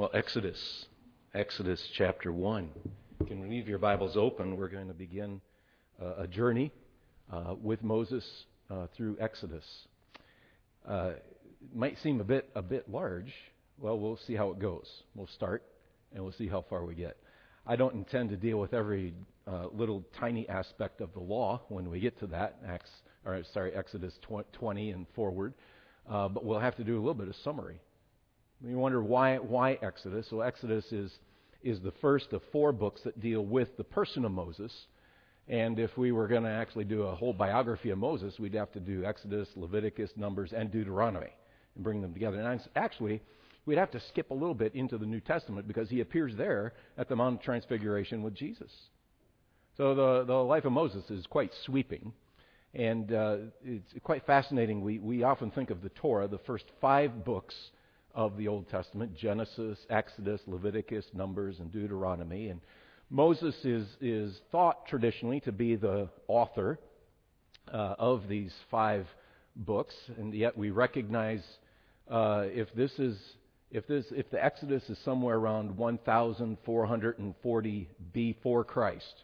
Well, Exodus, Exodus chapter 1. You can leave your Bibles open. We're going to begin uh, a journey uh, with Moses uh, through Exodus. Uh, might seem a bit a bit large. Well, we'll see how it goes. We'll start and we'll see how far we get. I don't intend to deal with every uh, little tiny aspect of the law when we get to that, Acts, or sorry, Exodus 20 and forward. Uh, but we'll have to do a little bit of summary. You wonder why why Exodus? Well, Exodus is is the first of four books that deal with the person of Moses. And if we were going to actually do a whole biography of Moses, we'd have to do Exodus, Leviticus, Numbers, and Deuteronomy and bring them together. And actually, we'd have to skip a little bit into the New Testament because he appears there at the Mount of Transfiguration with Jesus. So the, the life of Moses is quite sweeping. And uh, it's quite fascinating. We, we often think of the Torah, the first five books of the Old Testament Genesis, Exodus, Leviticus, Numbers, and Deuteronomy. And Moses is, is thought traditionally to be the author uh, of these five books, and yet we recognize uh, if this is if this if the Exodus is somewhere around 1,440 before Christ,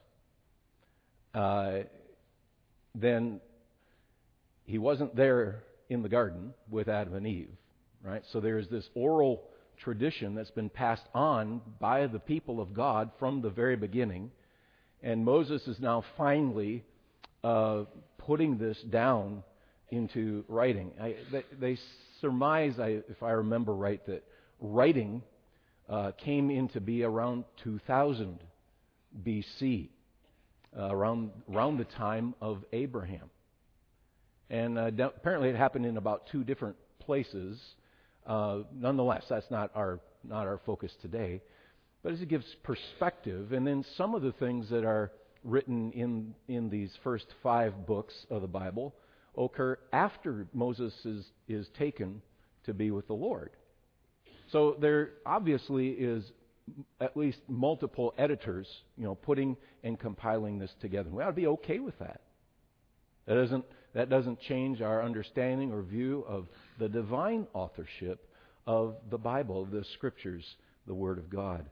uh, then he wasn't there in the garden with Adam and Eve right? So there's this oral tradition that's been passed on by the people of God from the very beginning. And Moses is now finally uh, putting this down into writing. I, they, they, surmise, I, if I remember right, that writing uh, came into be around 2000 BC, uh, around, around the time of Abraham. And uh, apparently it happened in about two different places. Uh, nonetheless, that's not our, not our focus today. But as it gives perspective, and then some of the things that are written in, in these first five books of the Bible occur after Moses is, is taken to be with the Lord. So there obviously is at least multiple editors, you know, putting and compiling this together. We ought to be okay with that. That doesn't that doesn't change our understanding or view of the divine authorship of the Bible, the Scriptures, the Word of God.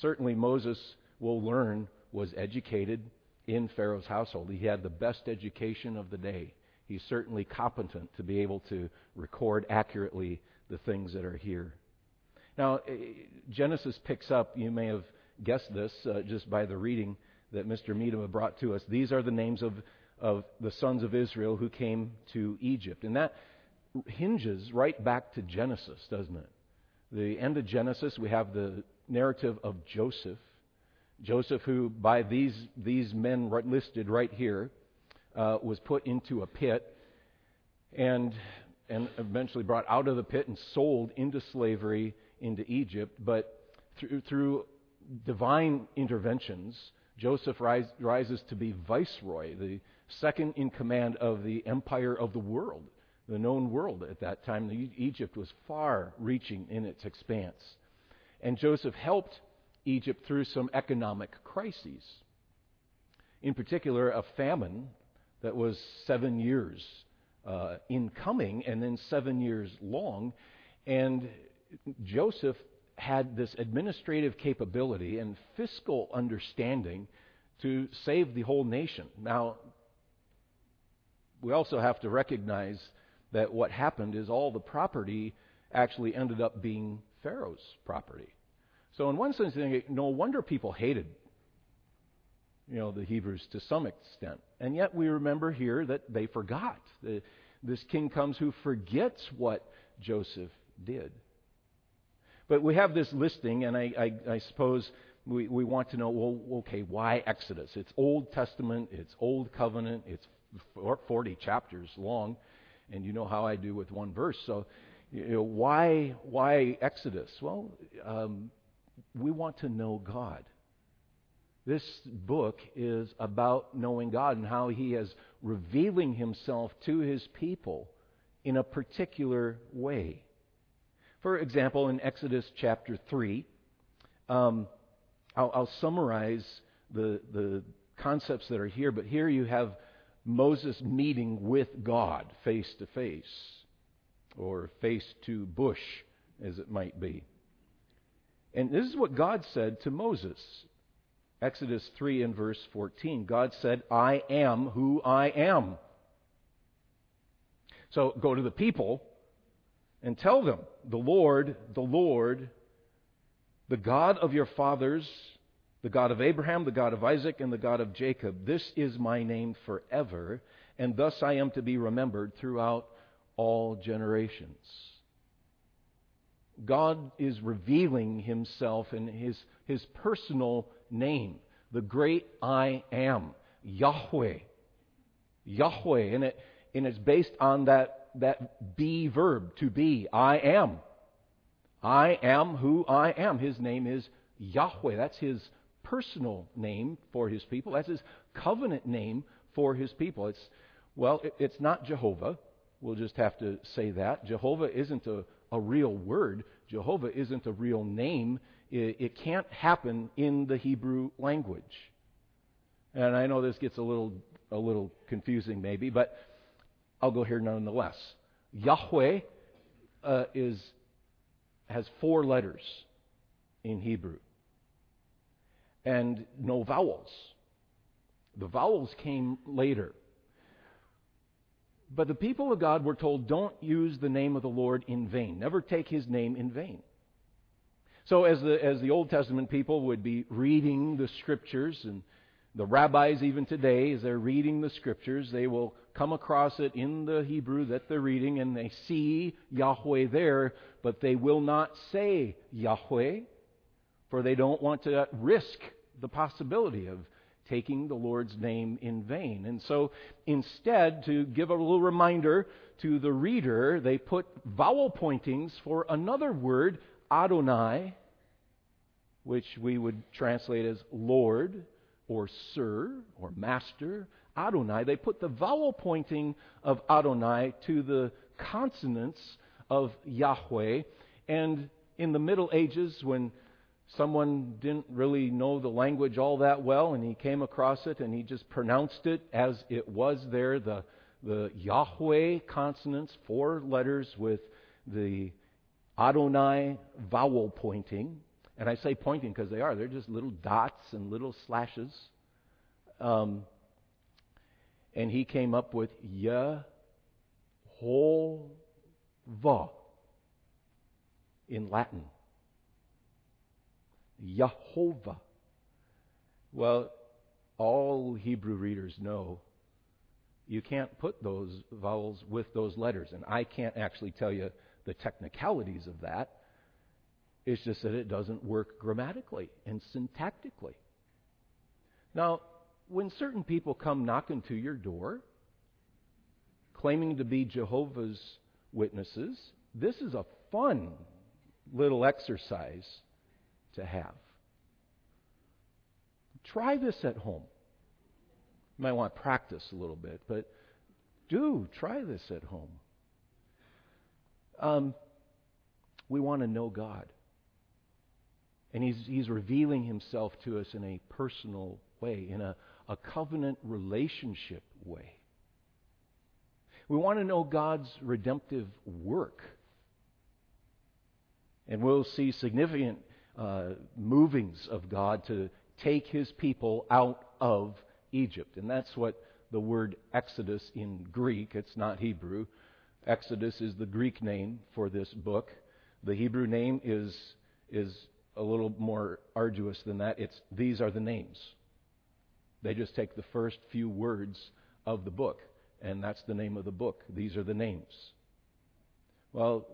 Certainly, Moses, will learn, was educated in Pharaoh's household. He had the best education of the day. He's certainly competent to be able to record accurately the things that are here. Now, eh, Genesis picks up, you may have guessed this uh, just by the reading that Mr. Meadham brought to us. These are the names of of the sons of Israel who came to Egypt. And that hinges right back to Genesis, doesn't it? The end of Genesis, we have the narrative of Joseph. Joseph, who by these, these men listed right here, uh, was put into a pit and, and eventually brought out of the pit and sold into slavery into Egypt. But through, through divine interventions, Joseph rise, rises to be viceroy, the second in command of the empire of the world, the known world at that time. Egypt was far reaching in its expanse. And Joseph helped Egypt through some economic crises. In particular, a famine that was seven years uh, in coming and then seven years long. And Joseph had this administrative capability and fiscal understanding to save the whole nation. Now, we also have to recognize that what happened is all the property actually ended up being Pharaoh's property. So, in one sense, no wonder people hated you know, the Hebrews to some extent. And yet we remember here that they forgot. The, this king comes who forgets what Joseph did. But we have this listing, and I, I, I suppose we, we want to know well, okay, why Exodus? It's Old Testament, it's Old Covenant, it's 40 chapters long, and you know how I do with one verse. So, you know, why, why Exodus? Well, um, we want to know God. This book is about knowing God and how He is revealing Himself to His people in a particular way. For example, in Exodus chapter 3, um, I'll, I'll, summarize the, the concepts that are here, but here you have Moses meeting with God face to face, or face to bush, as it might be. And this is what God said to Moses. Exodus 3 and verse 14. God said, I am who I am. So go to the people and tell them, the Lord, the Lord, the God of your fathers, the God of Abraham, the God of Isaac, and the God of Jacob, this is my name forever, and thus I am to be remembered throughout all generations. God is revealing himself in his, his personal name, the great I am, Yahweh. Yahweh. And, it, and it's based on that, that be verb, to be. I am. I am who I am. His name is Yahweh. That's his personal name for his people. That's his covenant name for his people. It's, well, it, it's not Jehovah. We'll just have to say that. Jehovah isn't a, a real word. Jehovah isn't a real name. It, it can't happen in the Hebrew language. And I know this gets a little, a little confusing maybe, but I'll go here nonetheless. Yahweh uh, is, has four letters in Hebrew and no vowels. The vowels came later. But the people of God were told, don't use the name of the Lord in vain. Never take his name in vain. So, as the, as the Old Testament people would be reading the scriptures, and the rabbis even today, as they're reading the scriptures, they will come across it in the Hebrew that they're reading, and they see Yahweh there, but they will not say Yahweh, for they don't want to risk the possibility of taking the Lord's name in vain. And so instead, to give a little reminder to the reader, they put vowel pointings for another word, Adonai, which we would translate as Lord or Sir or Master. Adonai. They put the vowel pointing of Adonai to the consonants of Yahweh. And in the Middle Ages, when someone didn't really know the language all that well and he came across it and he just pronounced it as it was there the the Yahweh consonants four letters with the Adonai vowel pointing. And I say pointing because they are they're just little dots and little slashes. Um, and he came up with Yehovah in Latin Yehovah. Well, all Hebrew readers know you can't put those vowels with those letters. And I can't actually tell you the technicalities of that. It's just that it doesn't work grammatically and syntactically. Now, when certain people come knocking to your door, claiming to be Jehovah's Witnesses, this is a fun little exercise to have. Try this at home. You might want to practice a little bit, but do try this at home. Um, we want to know God. And he's, he's revealing himself to us in a personal way, in a, a covenant relationship way. We want to know God's redemptive work. And we'll see significant uh, movings of God to take his people out of Egypt. And that's what the word Exodus in Greek, it's not Hebrew. Exodus is the Greek name for this book. The Hebrew name is, is a little more arduous than that. It's, these are the names. They just take the first few words of the book, and that's the name of the book. These are the names. Well,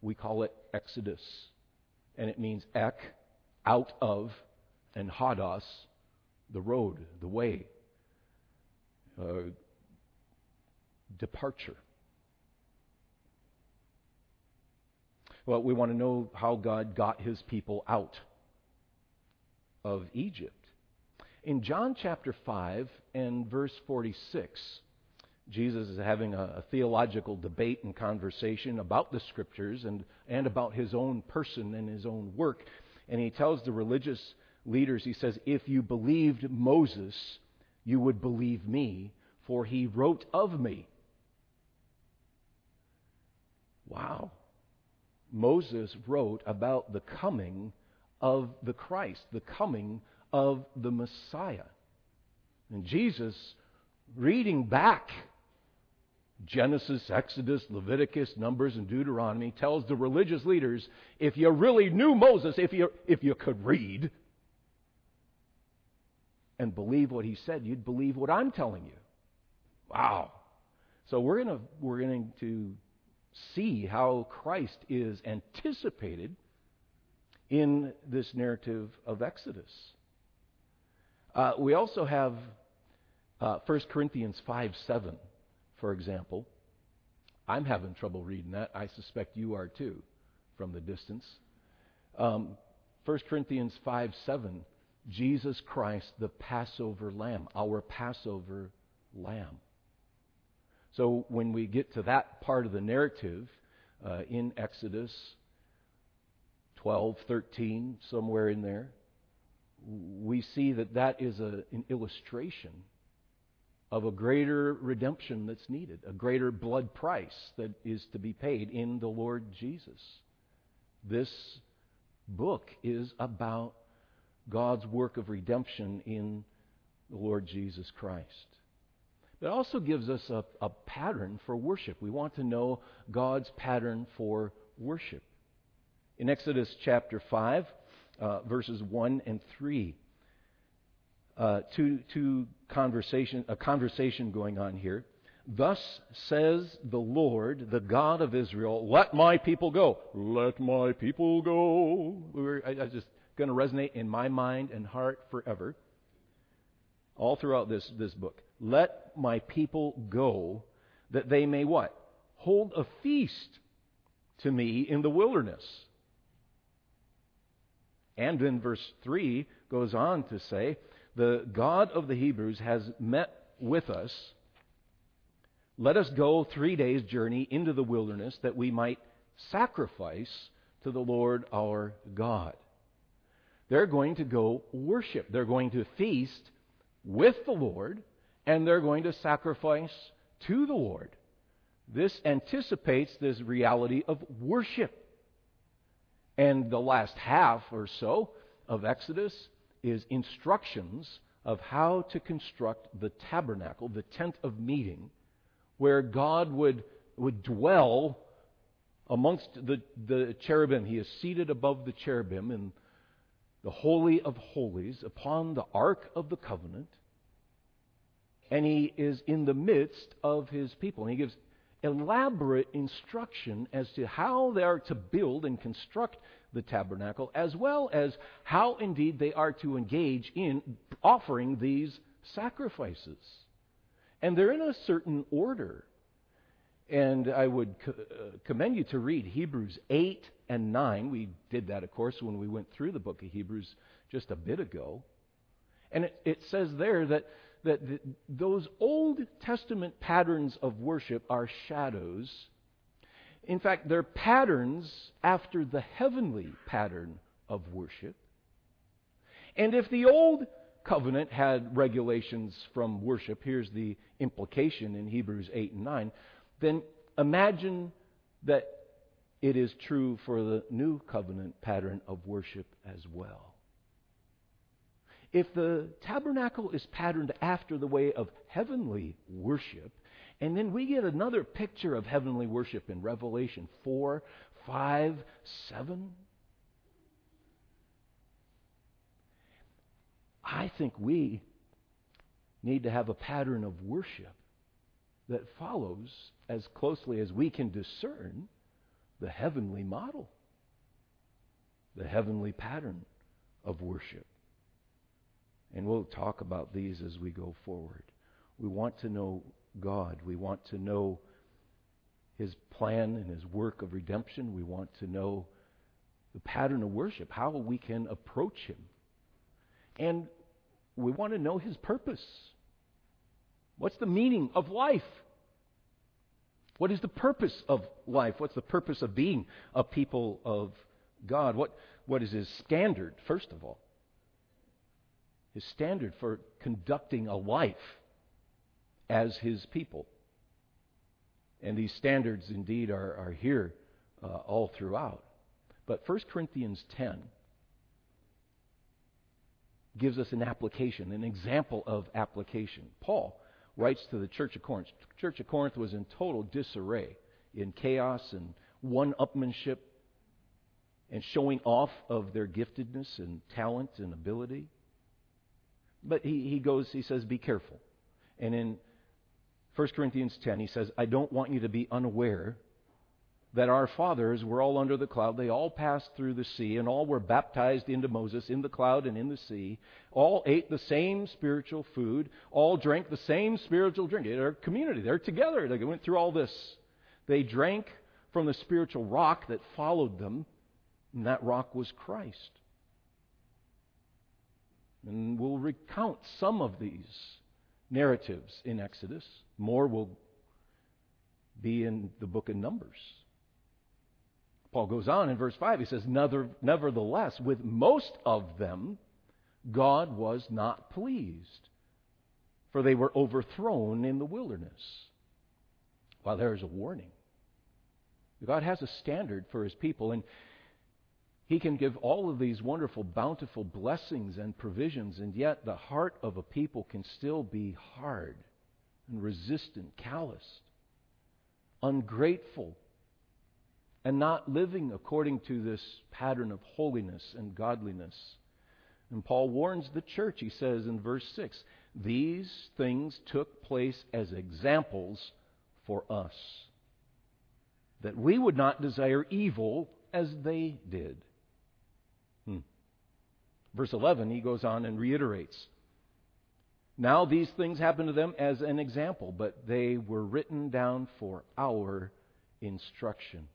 we call it Exodus and it means ek, out of, and hados, the road, the way, uh, departure. Well, we want to know how God got his people out of Egypt. In John chapter 5 and verse 46, Jesus is having a, a, theological debate and conversation about the scriptures and, and about his own person and his own work. And he tells the religious leaders, he says, If you believed Moses, you would believe me, for he wrote of me. Wow. Moses wrote about the coming of the Christ, the coming of the Messiah. And Jesus, reading back Genesis, Exodus, Leviticus, Numbers, and Deuteronomy, tells the religious leaders if you really knew Moses, if you, if you could read and believe what he said, you'd believe what I'm telling you. Wow. So we're going we're going to see how Christ is anticipated in this narrative of Exodus. Uh, we also have uh, 1 Corinthians 5 7, for example. I'm having trouble reading that. I suspect you are too, from the distance. Um, 1 Corinthians 5 7, Jesus Christ, the Passover lamb, our Passover lamb. So when we get to that part of the narrative uh, in Exodus 12, 13, somewhere in there, we see that that is a, an illustration of a greater redemption that's needed, a greater blood price that is to be paid in the Lord Jesus. This book is about God's work of redemption in the Lord Jesus Christ. It also gives us a, a pattern for worship. We want to know God's pattern for worship. In Exodus chapter 5, uh, verses 1 and 3, uh, two, two conversation, a conversation going on here. Thus says the Lord, the God of Israel, let my people go. Let my people go. I, I just going to resonate in my mind and heart forever. All throughout this, this book. Let my people go that they may what? Hold a feast to me in the wilderness. And then verse 3 goes on to say, The God of the Hebrews has met with us. Let us go three days' journey into the wilderness that we might sacrifice to the Lord our God. They're going to go worship. They're going to feast with the Lord and they're going to sacrifice to the Lord. This anticipates this reality of worship. And the last half or so of Exodus is instructions of how to construct the tabernacle, the tent of meeting, where God would, would dwell amongst the, the cherubim. He is seated above the cherubim in the Holy of Holies upon the Ark of the Covenant and he is in the midst of his people. And he gives elaborate instruction as to how they are to build and construct the tabernacle, as well as how indeed they are to engage in offering these sacrifices. And they're in a certain order. And I would co- uh, commend you to read Hebrews 8 and 9. We did that, of course, when we went through the book of Hebrews just a bit ago. And it, it says there that that the, those Old Testament patterns of worship are shadows. In fact, they're patterns after the heavenly pattern of worship. And if the Old Covenant had regulations from worship, here's the implication in Hebrews 8 and 9, then imagine that it is true for the New Covenant pattern of worship as well if the tabernacle is patterned after the way of heavenly worship, and then we get another picture of heavenly worship in Revelation 4, 5, 7. I think we need to have a pattern of worship that follows as closely as we can discern the heavenly model, the heavenly pattern of worship. And we'll talk about these as we go forward. We want to know God. We want to know His plan and His work of redemption. We want to know the pattern of worship, how we can approach Him. And we want to know His purpose. What's the meaning of life? What is the purpose of life? What's the purpose of being a people of God? What, what is His standard, first of all? His standard for conducting a life as his people. And these standards indeed are, are here uh, all throughout. But 1 Corinthians 10 gives us an application, an example of application. Paul writes to the church of Corinth. The church of Corinth was in total disarray, in chaos and one upmanship and showing off of their giftedness and talent and ability. But he, he goes, he says, be careful. And in 1 Corinthians 10, he says, I don't want you to be unaware that our fathers were all under the cloud. They all passed through the sea, and all were baptized into Moses in the cloud and in the sea. All ate the same spiritual food. All drank the same spiritual drink. They're a community. They're together. They went through all this. They drank from the spiritual rock that followed them, and that rock was Christ. And we'll recount some of these narratives in Exodus. More will be in the book of Numbers. Paul goes on in verse 5. He says, Nevertheless, with most of them, God was not pleased, for they were overthrown in the wilderness. Well, there is a warning. God has a standard for his people, and he can give all of these wonderful, bountiful blessings and provisions, and yet the heart of a people can still be hard and resistant, calloused, ungrateful, and not living according to this pattern of holiness and godliness. And Paul warns the church, he says in verse 6 these things took place as examples for us, that we would not desire evil as they did. Verse 11, he goes on and reiterates. Now these things happen to them as an example, but they were written down for our instruction,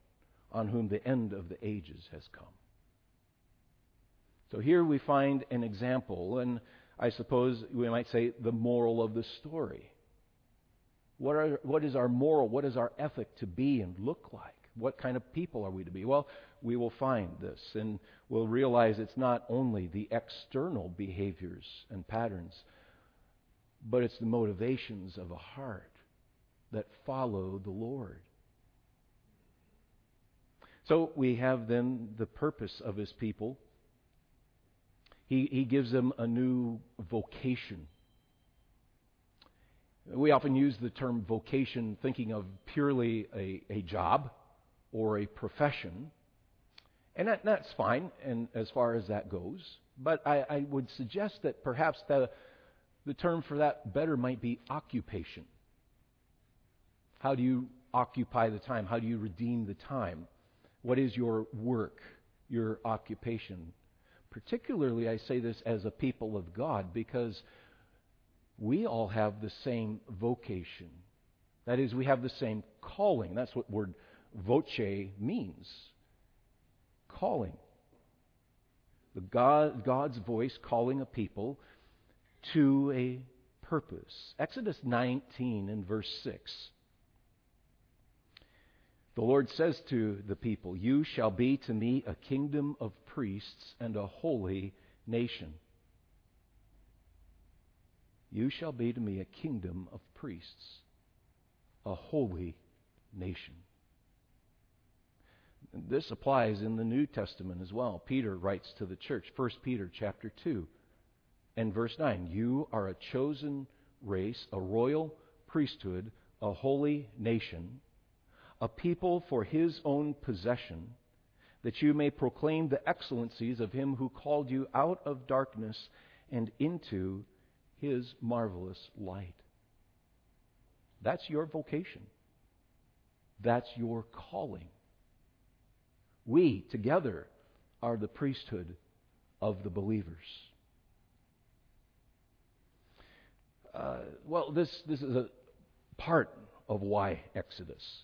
on whom the end of the ages has come. So here we find an example, and I suppose we might say the moral of the story. What, are, what is our moral? What is our ethic to be and look like? What kind of people are we to be? Well, we will find this, and we'll realize it's not only the external behaviors and patterns, but it's the motivations of a heart that follow the Lord. So we have then the purpose of his people. He, he gives them a new vocation. We often use the term vocation thinking of purely a, a job or a profession. And that, that's fine and as far as that goes. But I, I would suggest that perhaps the, the term for that better might be occupation. How do you occupy the time? How do you redeem the time? What is your work, your occupation? Particularly, I say this as a people of God because we all have the same vocation. That is, we have the same calling. That's what word voce means calling. The God, God's voice calling a people to a purpose. Exodus 19 and verse 6. The Lord says to the people, You shall be to me a kingdom of priests and a holy nation. You shall be to me a kingdom of priests, a holy nation. This applies in the New Testament as well. Peter writes to the church, 1 Peter chapter 2 and verse 9, "You are a chosen race, a royal priesthood, a holy nation, a people for his own possession, that you may proclaim the excellencies of him who called you out of darkness and into his marvelous light." That's your vocation. That's your calling. We together are the priesthood of the believers. Uh, well, this, this is a part of why Exodus,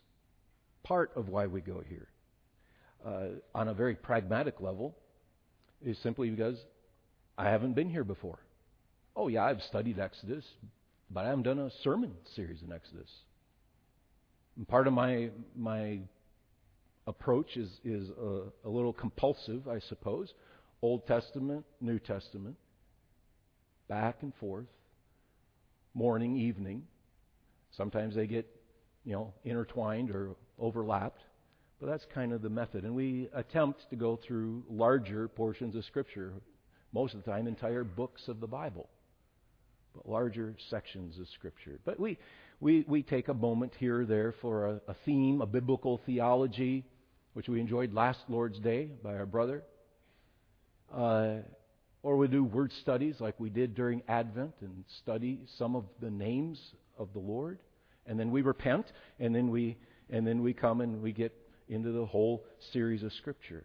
part of why we go here. Uh, on a very pragmatic level, is simply because I haven't been here before. Oh, yeah, I've studied Exodus, but I haven't done a sermon series in Exodus. And part of my, my approach is, is a, a little compulsive, I suppose. Old Testament, New Testament, back and forth, morning, evening. Sometimes they get, you know, intertwined or overlapped, but that's kind of the method. And we attempt to go through larger portions of Scripture, most of the time, entire books of the Bible, but larger sections of Scripture. But we, we, we take a moment here or there for a, a theme, a biblical theology, which we enjoyed last Lord's Day by our brother. Uh, or we do word studies like we did during Advent and study some of the names of the Lord. And then we repent, and then we, and then we come and we get into the whole series of Scripture.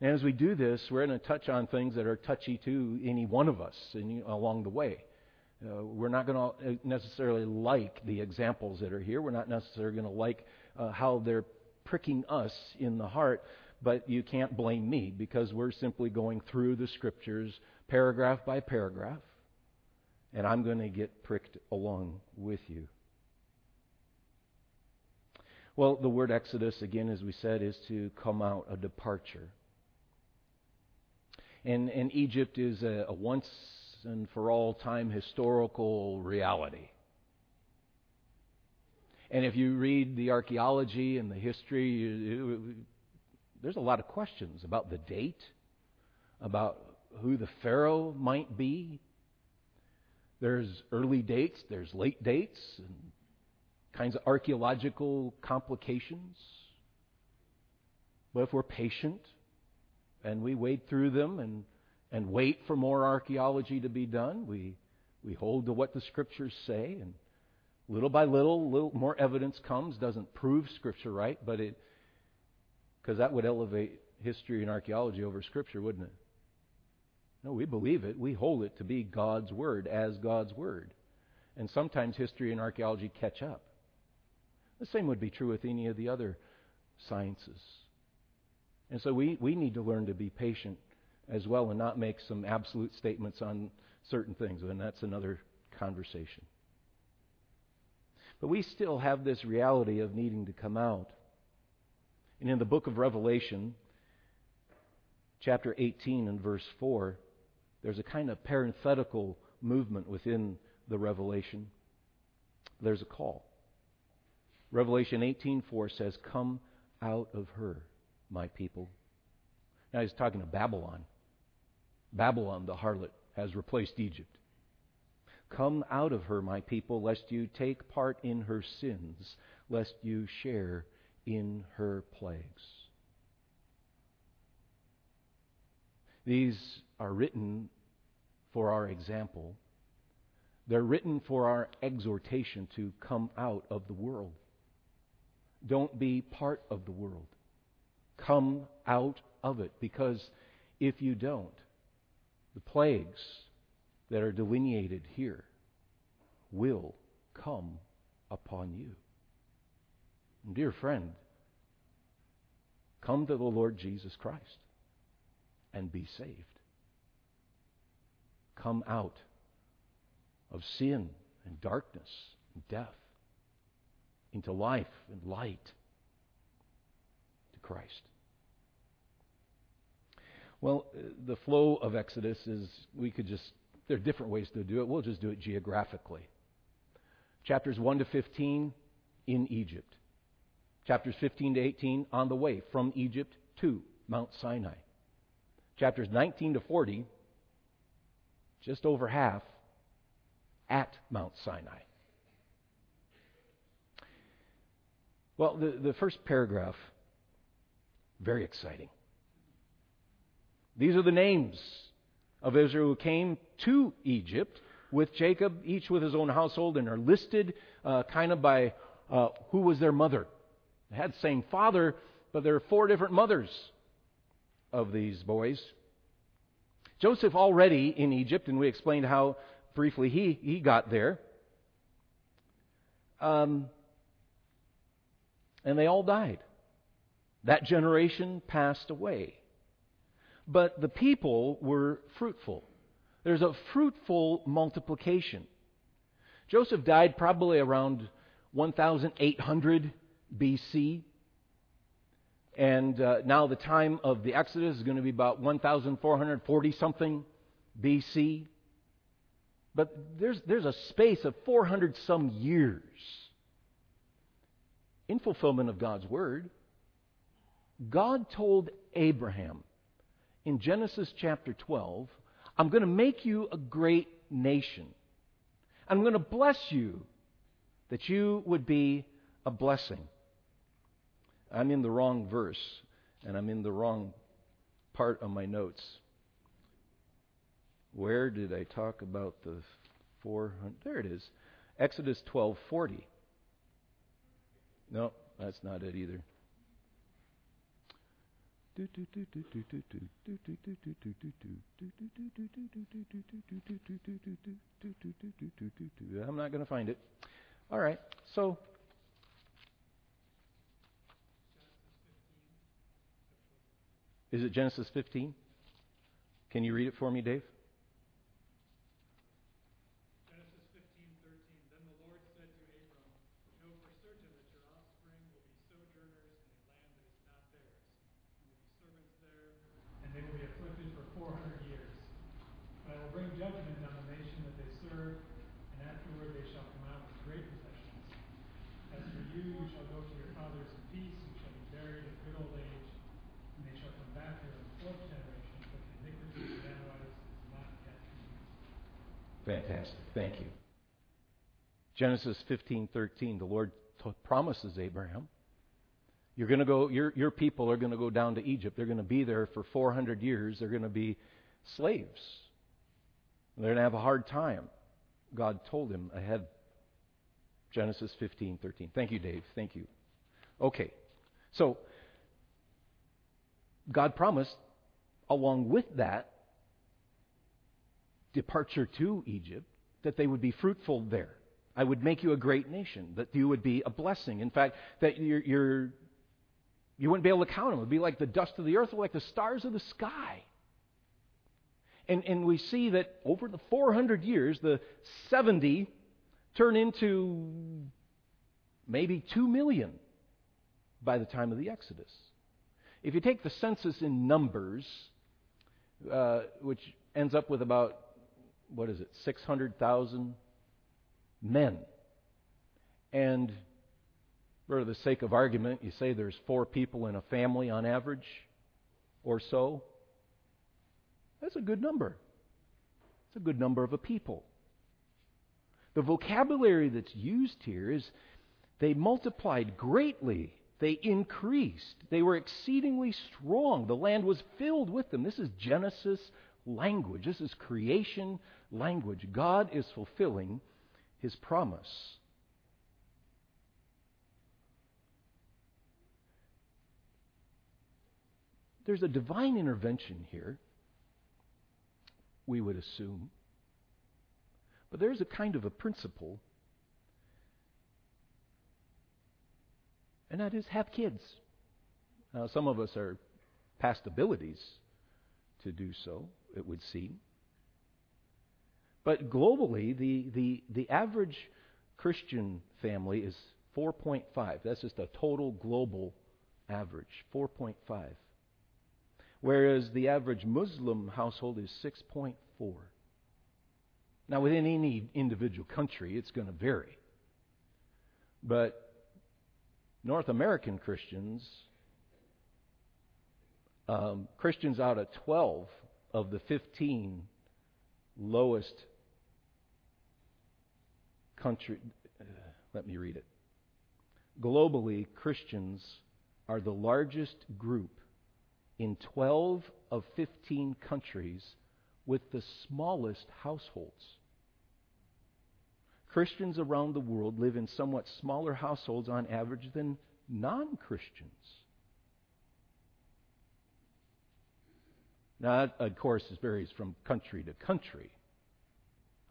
And as we do this, we're going to touch on things that are touchy to any one of us in, along the way. Uh, we're not going to uh, necessarily like the examples that are here. We're not necessarily going to like uh, how they're pricking us in the heart, but you can't blame me because we're simply going through the scriptures paragraph by paragraph, and I'm going to get pricked along with you. Well, the word Exodus, again, as we said, is to come out, a departure. And, and Egypt is a, a once and for all time historical reality. And if you read the archaeology and the history, you, it, there's a lot of questions about the date, about who the Pharaoh might be. There's early dates, there's late dates, and kinds of archaeological complications. But if we're patient and we wade through them and, and wait for more archaeology to be done. We, we hold to what the scriptures say, and little by little, little more evidence comes. Doesn't prove scripture right, but it, because that would elevate history and archaeology over scripture, wouldn't it? No, we believe it. We hold it to be God's word as God's word. And sometimes history and archaeology catch up. The same would be true with any of the other sciences. And so we, we need to learn to be patient as well and not make some absolute statements on certain things. And that's another conversation. But we still have this reality of needing to come out. And in the book of Revelation, chapter 18 and verse 4, there's a kind of parenthetical movement within the revelation. There's a call. Revelation 18:4 says, "Come out of her." my people. Now he's talking to Babylon. Babylon, the harlot, has replaced Egypt. Come out of her, my people, lest you take part in her sins, lest you share in her plagues. These are written for our example. They're written for our exhortation to come out of the world. Don't be part of the world come out of it. Because if you don't, the plagues that are delineated here will come upon you. Dear friend, come to the Lord Jesus Christ and be saved. Come out of sin and darkness and death into life and light to Christ. Well, uh, the flow of Exodus is, we could just, there are different ways to do it. We'll just do it geographically. Chapters 1 to 15 in Egypt. Chapters 15 to 18 on the way from Egypt to Mount Sinai. Chapters 19 to 40, just over half, at Mount Sinai. Well, the, the first paragraph, very exciting. These are the names of Israel who came to Egypt with Jacob, each with his own household, and are listed uh, kind of by uh, who was their mother. They had the same father, but there are four different mothers of these boys. Joseph already in Egypt, and we explained how briefly he, he got there. Um, and they all died. That generation passed away but the people were fruitful. There's a fruitful multiplication. Joseph died probably around 1800 BC. And uh, now the time of the Exodus is going to be about 1440 something BC. But there's, there's a space of 400 some years in fulfillment of God's word. God told Abraham in Genesis chapter 12 I'm going to make you a great nation. I'm going to bless you that you would be a blessing. I'm in the wrong verse, and I'm in the wrong part of my notes. Where did I talk about the 400? There it is. Exodus 12:40. No, that's not it either. I'm not going to find it. All right, so. Is it Genesis 15? Can you read it for me, Dave? Genesis 15:13, the Lord t- promises Abraham, you're going to go your your people are going to go down to Egypt. They're going to be there for 400 years. They're going to be slaves. They're going to have a hard time. God told him ahead. Genesis 15:13. Thank you, Dave. Thank you. Okay. So God promised along with that departure to Egypt that they would be fruitful there. I would make you a great nation, that you would be a blessing. In fact, that you're, you're, you wouldn't be able to count them. It would be like the dust of the earth like the stars of the sky. And, and we see that over the 400 years, the 70 turn into maybe 2 million by the time of the Exodus. If you take the census in numbers, uh, which ends up with about what is it, 600,000 men. And for the sake of argument, you say there's four people in a family on average or so. That's a good number. It's a good number of a people. The vocabulary that's used here is they multiplied greatly. They increased. They were exceedingly strong. The land was filled with them. This is Genesis language. This is creation language. God is fulfilling his promise. There's a divine intervention here, we would assume. But there's a kind of a principle, and that is have kids. Now, some of us are past abilities to do so, it would seem. But globally, the, the, the average Christian family is 4.5. That's just a total global average, 4.5. Whereas the average Muslim household is 6.4. Now, within any individual country, it's going to vary. But North American Christians, um, Christians out of 12 of the 15 lowest country. Uh, let me read it. Globally, Christians are the largest group in 12 of 15 countries with the smallest households. Christians around the world live in somewhat smaller households on average than non Christians. Now, that, of course, varies from country to country.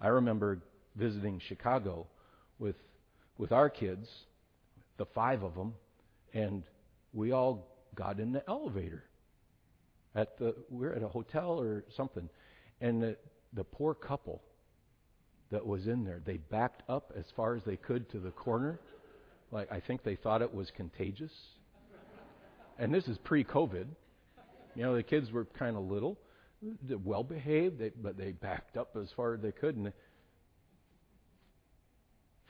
I remember visiting Chicago with, with our kids, the five of them, and we all got in the elevator. At the, we are at a hotel or something, and the, the poor couple that was in there, they backed up as far as they could to the corner. Like, I think they thought it was contagious. And this is pre COVID. You know, the kids were kind of little, well behaved, but they backed up as far as they could. And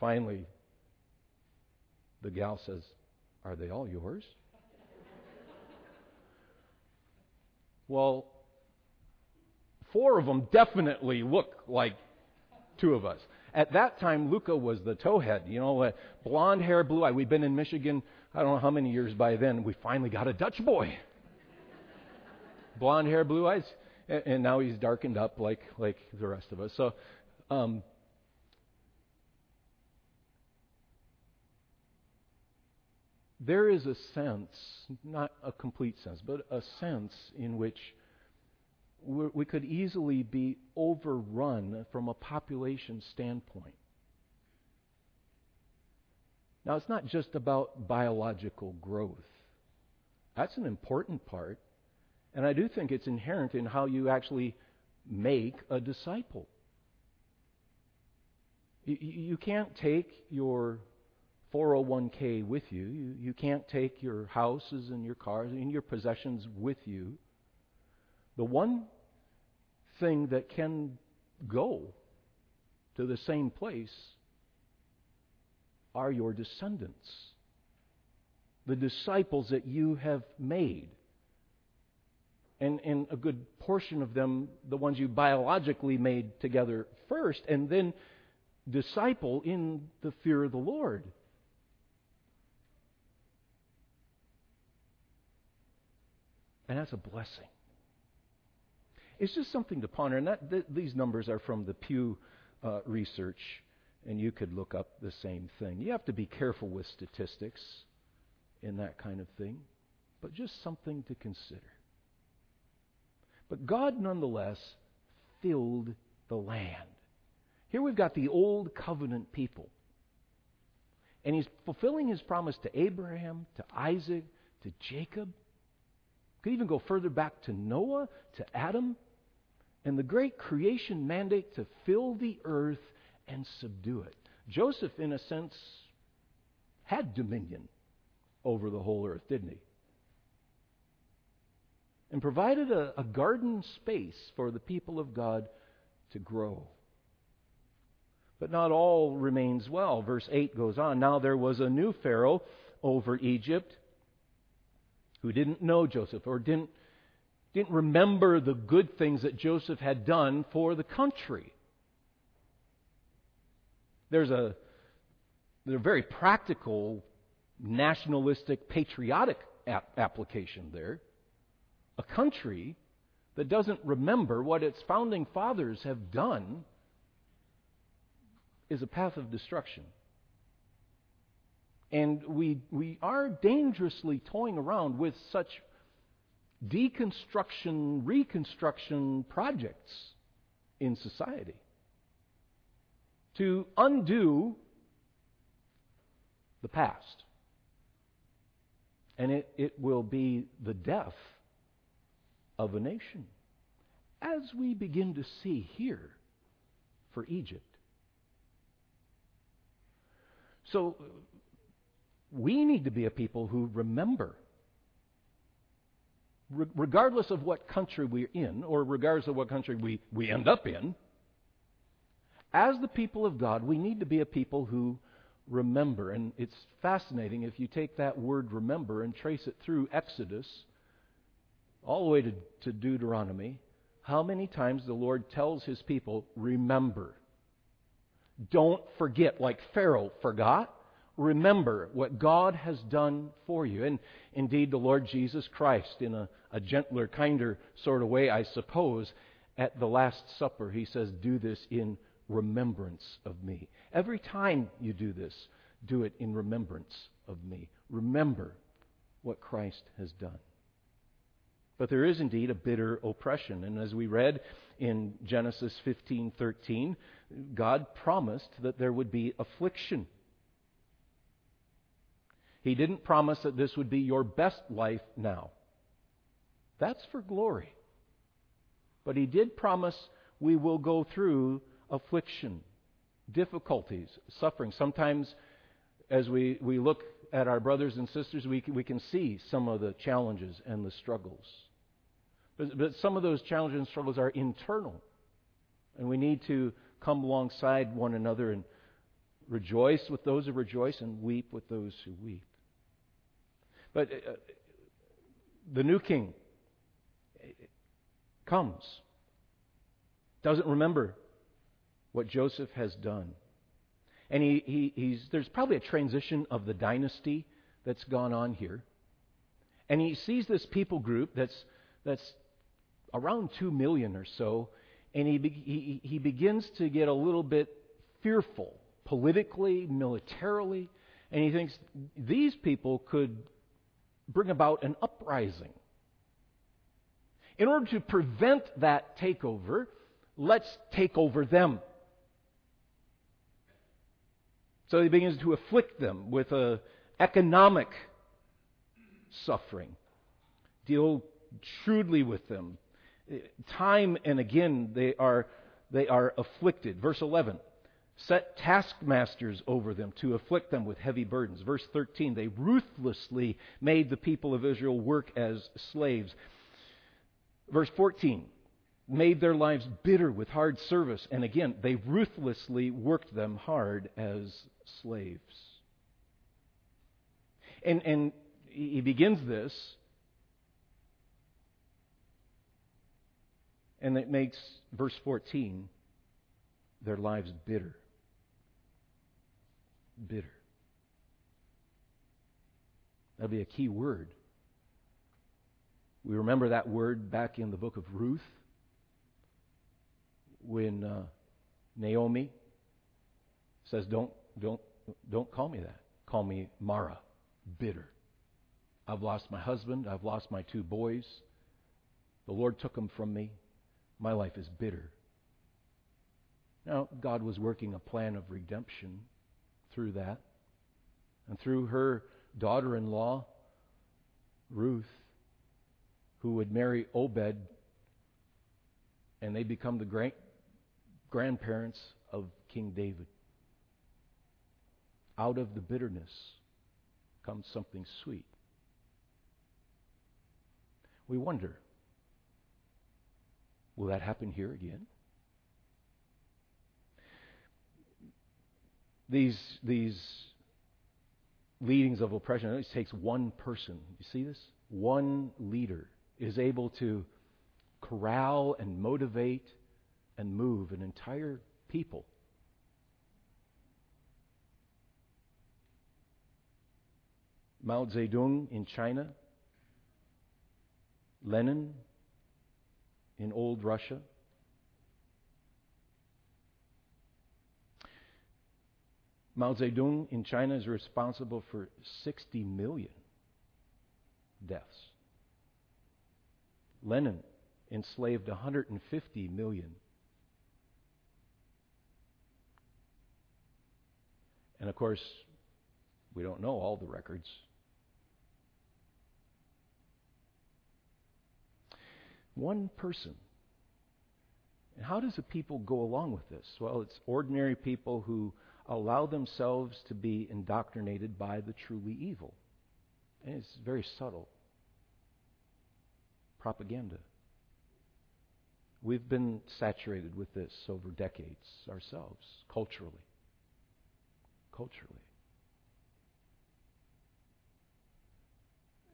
finally, the gal says, Are they all yours? well, four of them definitely look like two of us. At that time, Luca was the towhead, you know, uh, blonde hair, blue eye. We'd been in Michigan, I don't know how many years by then. We finally got a Dutch boy. blonde hair, blue eyes, and, and now he's darkened up like like the rest of us. So, um, there is a sense, not a complete sense, but a sense in which we could easily be overrun from a population standpoint. Now, it's not just about biological growth. That's an important part. And I do think it's inherent in how you actually make a disciple. You, can't take your 401k with you. you. You can't take your houses and your cars and your possessions with you. The one thing that can go to the same place are your descendants, the disciples that you have made. And, and a good portion of them, the ones you biologically made together first, and then disciple in the fear of the Lord. And that's a blessing. It's just something to ponder. And that, th- these numbers are from the Pew uh, research, and you could look up the same thing. You have to be careful with statistics in that kind of thing, but just something to consider. But God, nonetheless, filled the land. Here we've got the old covenant people. And he's fulfilling his promise to Abraham, to Isaac, to Jacob. Could even go further back to Noah, to Adam, and the great creation mandate to fill the earth and subdue it. Joseph, in a sense, had dominion over the whole earth, didn't he? And provided a, a garden space for the people of God to grow. But not all remains well. Verse 8 goes on Now there was a new Pharaoh over Egypt who didn't know Joseph or didn't, didn't remember the good things that Joseph had done for the country. There's a, there's a very practical, nationalistic, patriotic ap- application there. A country that doesn't remember what its founding fathers have done is a path of destruction. And we, we are dangerously toying around with such deconstruction, reconstruction projects in society to undo the past. And it, it will be the death of a nation, as we begin to see here for Egypt. So we need to be a people who remember, regardless of what country we're in, or regardless of what country we, we end up in, as the people of God, we need to be a people who remember. And it's fascinating if you take that word remember and trace it through Exodus all the way to, to Deuteronomy, how many times the Lord tells his people, remember. Don't forget, like Pharaoh forgot remember what God has done for you. And indeed, the Lord Jesus Christ, in a, a, gentler, kinder sort of way, I suppose, at the Last Supper, he says, Do this in remembrance of me. Every time you do this, do it in remembrance of me. Remember what Christ has done. But there is indeed a bitter oppression. And as we read in Genesis 15:13, God promised that there would be affliction he didn't promise that this would be your best life now. That's for glory. But He did promise we will go through affliction, difficulties, suffering. Sometimes, as we, we look at our brothers and sisters, we we can see some of the challenges and the struggles. But, but some of those challenges and struggles are internal. And we need to come alongside one another and rejoice with those who rejoice and weep with those who weep. But uh, the new king comes. doesn't remember what Joseph has done. And he, he, he's, there's probably a transition of the dynasty that's gone on here. And he sees this people group that's, that's around 2 million or so, and he, he, he begins to get a little bit fearful politically, militarily, and he thinks these people could bring about an uprising. In order to prevent that takeover, let's take over them. So he begins to afflict them with a economic suffering, deal shrewdly with them. Time and again they are they are afflicted. Verse 11 set taskmasters over them to afflict them with heavy burdens. Verse 13, they ruthlessly made the people of Israel work as slaves. Verse 14, made their lives bitter with hard service. And again, they ruthlessly worked them hard as slaves. And, and he begins this, and it makes verse 14 their lives bitter bitter. That'll be a key word. We remember that word back in the book of Ruth when uh, Naomi says, "Don't, don't, don't call me that. Call me Mara, bitter. I've lost my husband. I've lost my two boys. The Lord took them from me. My life is bitter." Now, God was working a plan of redemption through that. And through her daughter in law, Ruth, who would marry Obed, and they become the great grandparents of King David. Out of the bitterness comes something sweet. We wonder will that happen here again? These, these leadings of oppression, it takes one person. You see this? One leader is able to corral and motivate and move an entire people. Mao Zedong in China, Lenin in old Russia, Mao Zedong in China is responsible for 60 million deaths. Lenin enslaved 150 million. And of course, we don't know all the records. One person. And how does a people go along with this? Well, it's ordinary people who allow themselves to be indoctrinated by the truly evil. And it's very subtle. Propaganda. We've been saturated with this over decades ourselves, culturally. Culturally.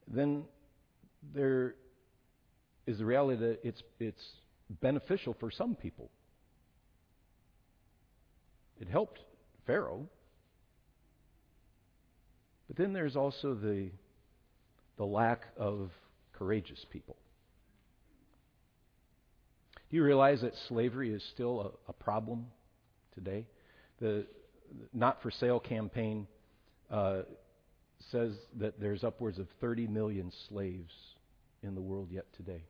Then there is the reality that it's, it's beneficial for some people. It helped Pharaoh. But then there's also the, the lack of courageous people. Do you realize that slavery is still a, a problem today? The not for sale campaign uh, says that there's upwards of 30 million slaves in the world yet today.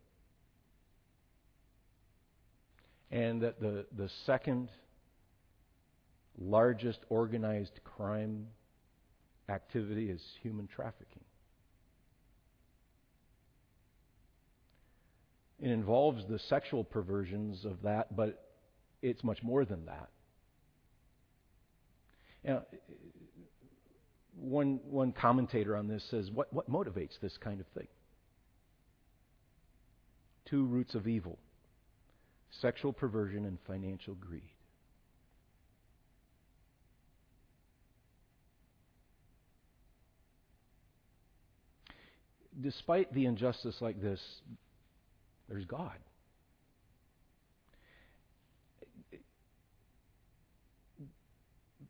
And that the, the second largest organized crime activity is human trafficking. It involves the sexual perversions of that, but it's much more than that. Now, one, one commentator on this says, what, what motivates this kind of thing? Two roots of evil sexual perversion and financial greed. despite the injustice like this, there's God.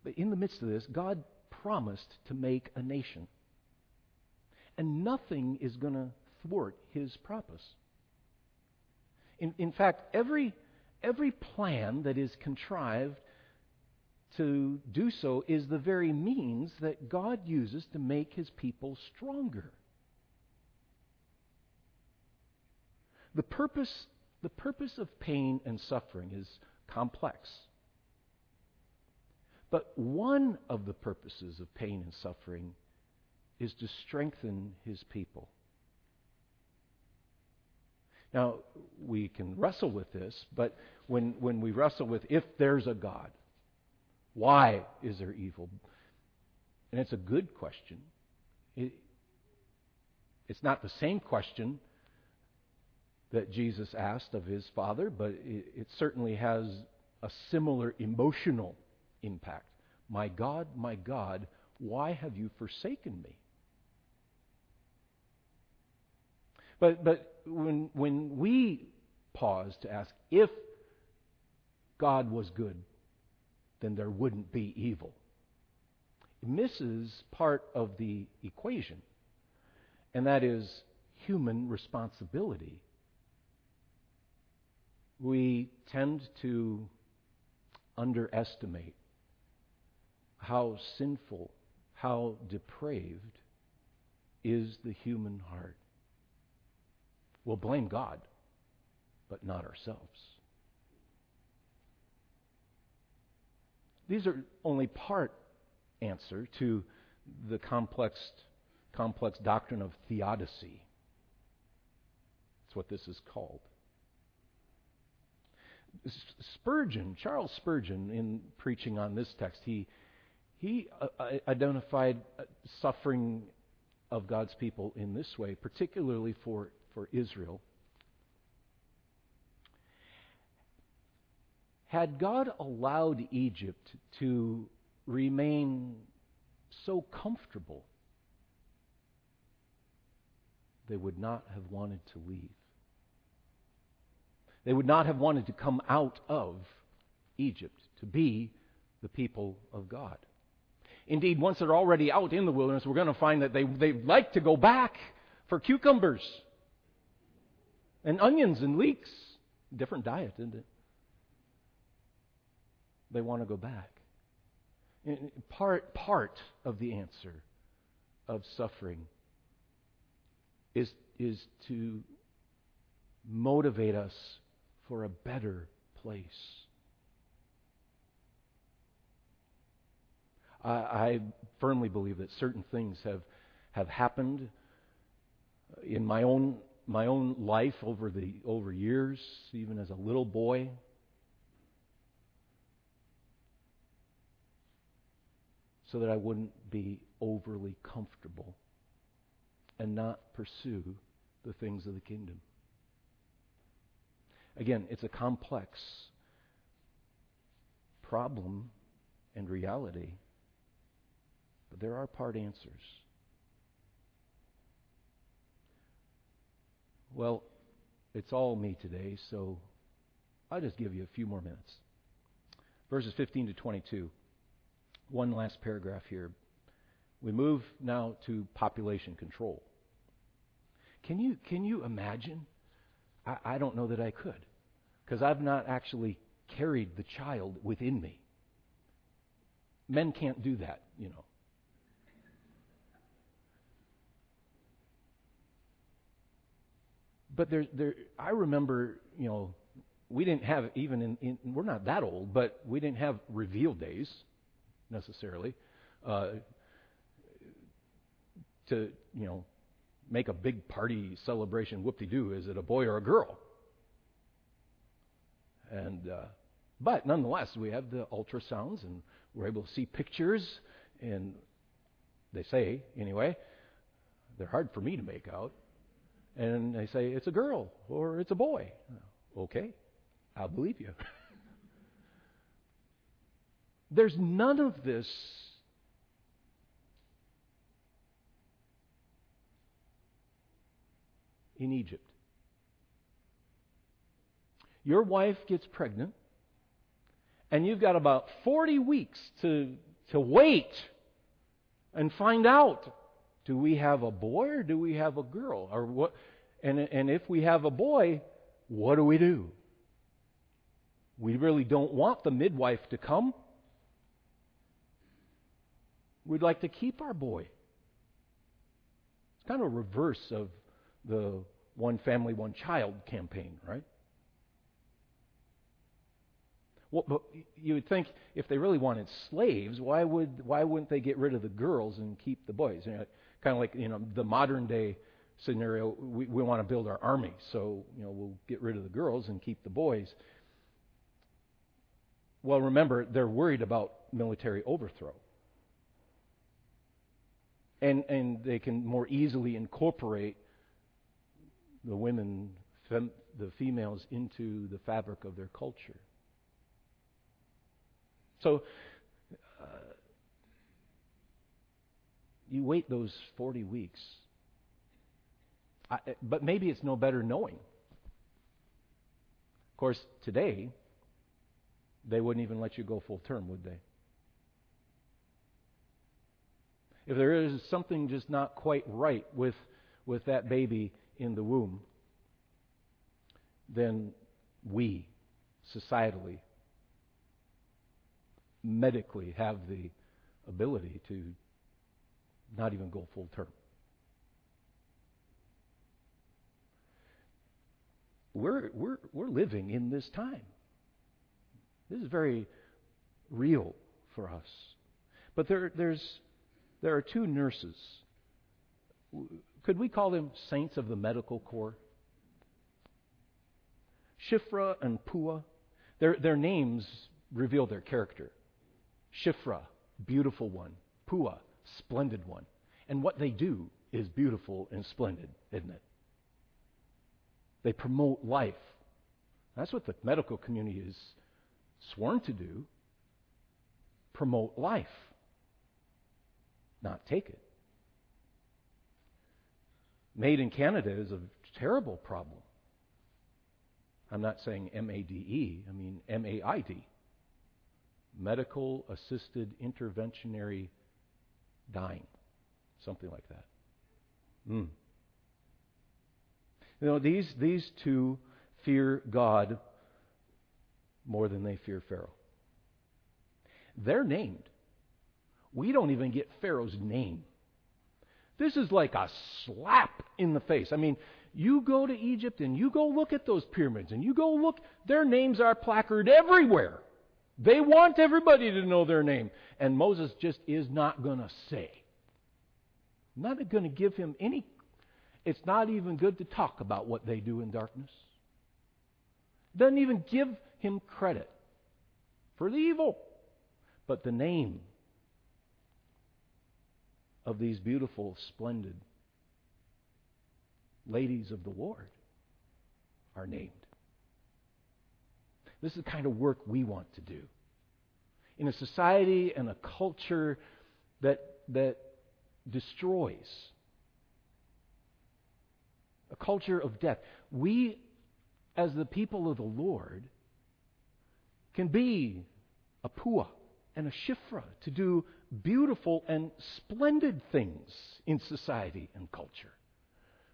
But in the midst of this, God promised to make a nation. And nothing is going to thwart his purpose. In, in fact, every, every plan that is contrived to do so is the very means that God uses to make his people stronger. The purpose, the purpose of pain and suffering is complex. But one of the purposes of pain and suffering is to strengthen his people. Now, we can wrestle with this, but when, when we wrestle with if there's a God, why is there evil? And it's a good question. It, it's not the same question that Jesus asked of his Father, but it, it certainly has a similar emotional impact. My God, my God, why have you forsaken me? But, but when, when we pause to ask if God was good, then there wouldn't be evil. It misses part of the equation, and that is human responsibility. We tend to underestimate how sinful, how depraved is the human heart. We'll blame God, but not ourselves. These are only part answer to the complex, complex doctrine of theodicy. That's what this is called. Spurgeon, Charles Spurgeon, in preaching on this text, he, he uh, uh identified uh, suffering of God's people in this way, particularly for, for Israel. Had God allowed Egypt to remain so comfortable, they would not have wanted to leave. They would not have wanted to come out of Egypt to be the people of God. Indeed, once they're already out in the wilderness, we're going to find that they, they like to go back for cucumbers and onions and leeks. Different diet, isn't it? They want to go back. Part, part of the answer of suffering is, is to motivate us for a better place. I, I firmly believe that certain things have, have happened in my own, my own life over, the, over years, even as a little boy. So that I wouldn't be overly comfortable and not pursue the things of the kingdom. Again, it's a complex problem and reality, but there are part answers. Well, it's all me today, so I'll just give you a few more minutes. Verses 15 to 22. One last paragraph here. We move now to population control. Can you, can you imagine? I, I don't know that I could because I've not actually carried the child within me. Men can't do that, you know. But there, there, I remember, you know, we didn't have even in, in we're not that old, but we didn't have reveal days necessarily uh, to, you know, make a big party celebration. Whoop-de-doo, is it a boy or a girl? And uh, but nonetheless, we have the ultrasounds, and we're able to see pictures. And they say, anyway, they're hard for me to make out. And they say it's a girl or it's a boy. Okay, I'll believe you. There's none of this in Egypt your wife gets pregnant, and you've got about 40 weeks to to wait and find out do we have a boy or do we have a girl? Or what and and if we have a boy, what do we do? We really don't want the midwife to come. We'd like to keep our boy. It's kind of a reverse of the one family, one child campaign, right? Well, but you would think if they really wanted slaves, why would why wouldn't they get rid of the girls and keep the boys? You know, kind of like you know the modern day scenario. We, we want to build our army, so you know we'll get rid of the girls and keep the boys. Well, remember they're worried about military overthrow, and and they can more easily incorporate the women, fem, the females, into the fabric of their culture. So uh, you wait those 40 weeks. I, but maybe it's no better knowing. Of course, today, they wouldn't even let you go full term, would they? If there is something just not quite right with, with that baby in the womb, then we, societally, medically have the ability to not even go full term. We're, we're, we're living in this time. This is very real for us. But there, there's, there are two nurses. Could we call them saints of the medical corps? Shifra and Pua. Their, their names reveal their character. Shifra, beautiful one. Pua, splendid one. And what they do is beautiful and splendid, isn't it? They promote life. That's what the medical community is sworn to do promote life, not take it. Made in Canada is a terrible problem. I'm not saying M A D E, I mean M A I D medical assisted interventionary dying. Something like that. Mm. You know, these, these two fear God more than they fear Pharaoh. They're named. We don't even get Pharaoh's name. This is like a slap in the face. I mean, you go to Egypt and you go look at those pyramids and you go look, their names are placarded everywhere. They want everybody to know their name. And Moses just is not going to say. Not going to give him any. It's not even good to talk about what they do in darkness. Doesn't even give him credit for the evil. But the name of these beautiful, splendid ladies of the Lord are named. This is the kind of work we want to do. In a society and a culture that, that destroys, a culture of death, we, as the people of the Lord, can be a pua and a shifra to do beautiful and splendid things in society and culture,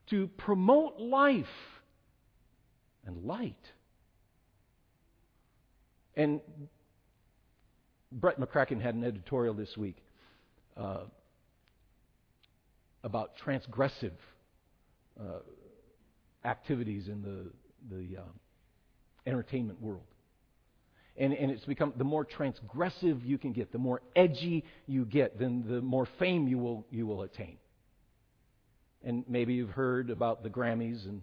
to promote life and light. And Brett McCracken had an editorial this week uh, about transgressive uh, activities in the, the uh, entertainment world. And, and it's become the more transgressive you can get, the more edgy you get, then the more fame you will, you will attain. And maybe you've heard about the Grammys and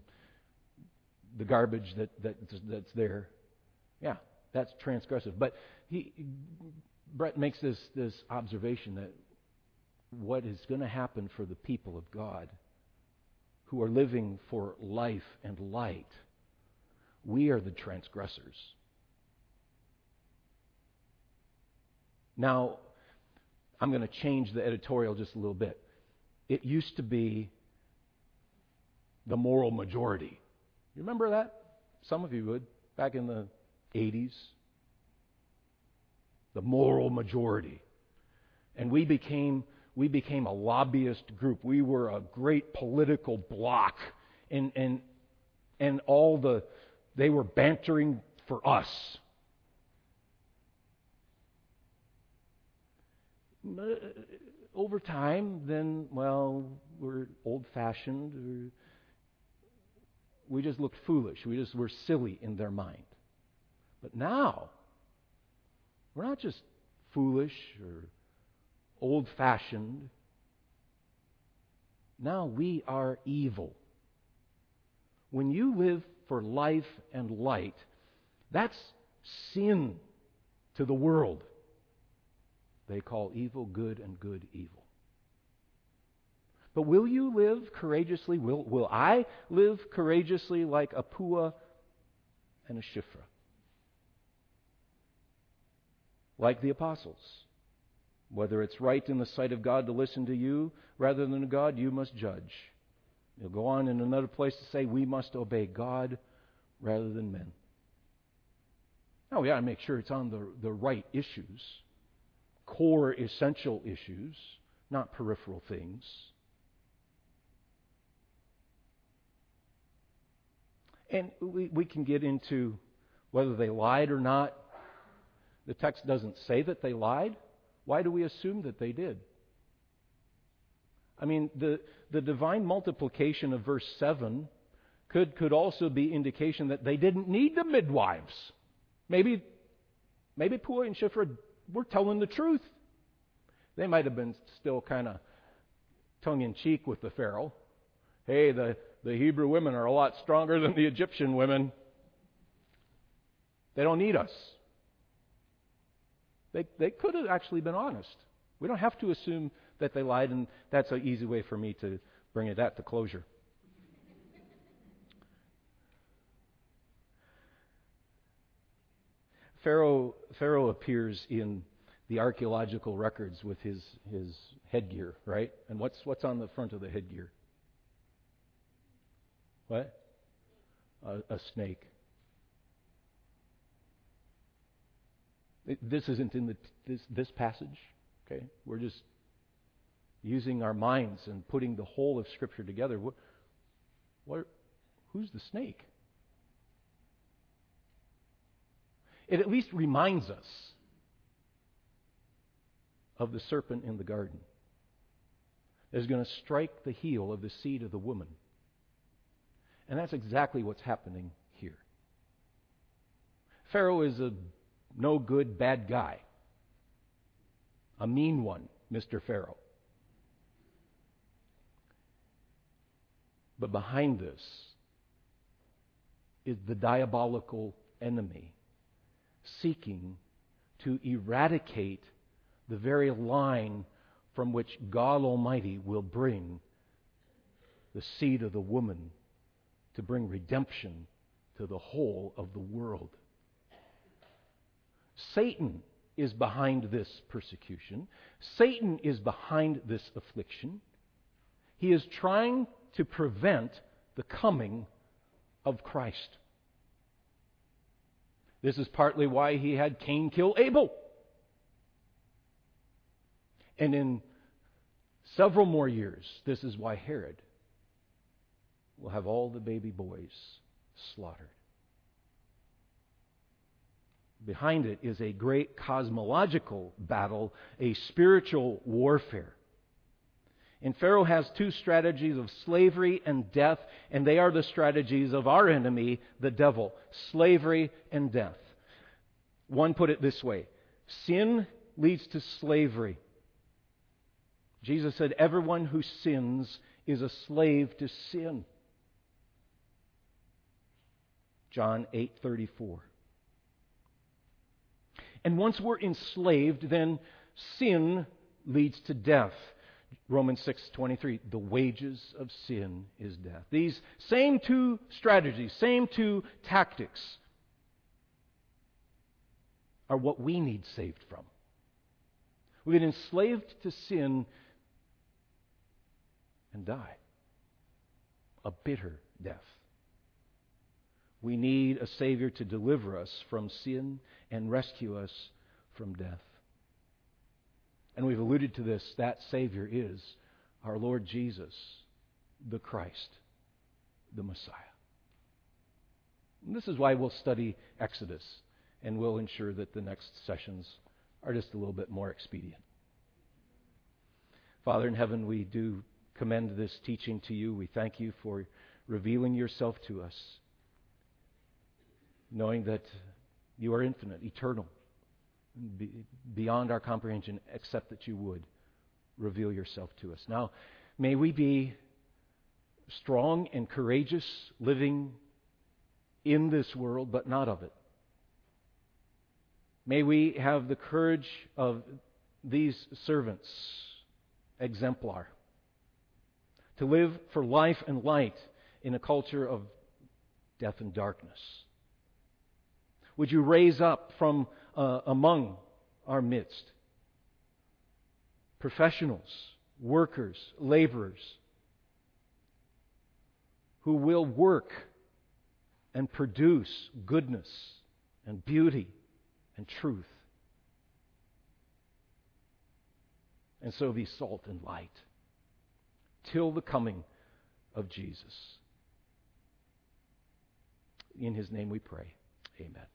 the garbage that, that, that's there. Yeah, that's transgressive. But he, Brett makes this, this observation that what is going to happen for the people of God who are living for life and light, we are the transgressors. Now, I'm going to change the editorial just a little bit. It used to be the moral majority. You remember that? Some of you would, back in the 80s. The moral majority. And we became, we became a lobbyist group. We were a great political bloc. And, and, and all the, they were bantering for us. Uh, over time, then, well, we're old fashioned. We just looked foolish. We just were silly in their mind. But now, we're not just foolish or old fashioned. Now we are evil. When you live for life and light, that's sin to the world. They call evil good and good evil. But will you live courageously? Will, will I live courageously like a Pua and a Shifra? Like the apostles. Whether it's right in the sight of God to listen to you rather than to God, you must judge. You'll go on in another place to say, we must obey God rather than men. Now, we got to make sure it's on the, the right issues, core essential issues, not peripheral things. And we, we can get into whether they lied or not. The text doesn't say that they lied. Why do we assume that they did? I mean, the, the divine multiplication of verse 7 could, could also be indication that they didn't need the midwives. Maybe, maybe Pua and Shifra were telling the truth. They might have been still kind of tongue in cheek with the Pharaoh. Hey, the, the Hebrew women are a lot stronger than the Egyptian women. They don't need us. They, they could have actually been honest. We don't have to assume that they lied, and that's an easy way for me to bring it that to closure. Pharaoh, Pharaoh appears in the archaeological records with his, his headgear, right? And what's, what's on the front of the headgear? What? A, a snake. This isn't in the, this, this passage, okay? We're just using our minds and putting the whole of Scripture together. What, what, who's the snake? It at least reminds us of the serpent in the garden that is going to strike the heel of the seed of the woman. And that's exactly what's happening here. Pharaoh is a no good, bad guy, a mean one, Mr. Pharaoh. But behind this is the diabolical enemy seeking to eradicate the very line from which God Almighty will bring the seed of the woman to bring redemption to the whole of the world. Satan is behind this persecution. Satan is behind this affliction. He is trying to prevent the coming of Christ. This is partly why he had Cain kill Abel. And in several more years, this is why Herod will have all the baby boys slaughtered. Behind it is a great cosmological battle, a spiritual warfare. And Pharaoh has two strategies of slavery and death, and they are the strategies of our enemy, the devil slavery and death. One put it this way sin leads to slavery. Jesus said, Everyone who sins is a slave to sin. John 8:34. And once we're enslaved, then sin leads to death. Romans 6:23 the wages of sin is death. These same two strategies, same two tactics are what we need saved from. We get enslaved to sin and die a bitter death. We need a Savior to deliver us from sin and rescue us from death. And we've alluded to this that Savior is our Lord Jesus, the Christ, the Messiah. And this is why we'll study Exodus, and we'll ensure that the next sessions are just a little bit more expedient. Father in heaven, we do commend this teaching to you. We thank you for revealing yourself to us, knowing that you are infinite, eternal, beyond our comprehension, except that you would reveal yourself to us. Now, may we be strong and courageous, living in this world, but not of it. May we have the courage of these servants, exemplar, to live for life and light in a culture of death and darkness. Would you raise up from uh, among our midst professionals, workers, laborers who will work and produce goodness and beauty and truth. And so be salt and light till the coming of Jesus. In his name we pray. Amen.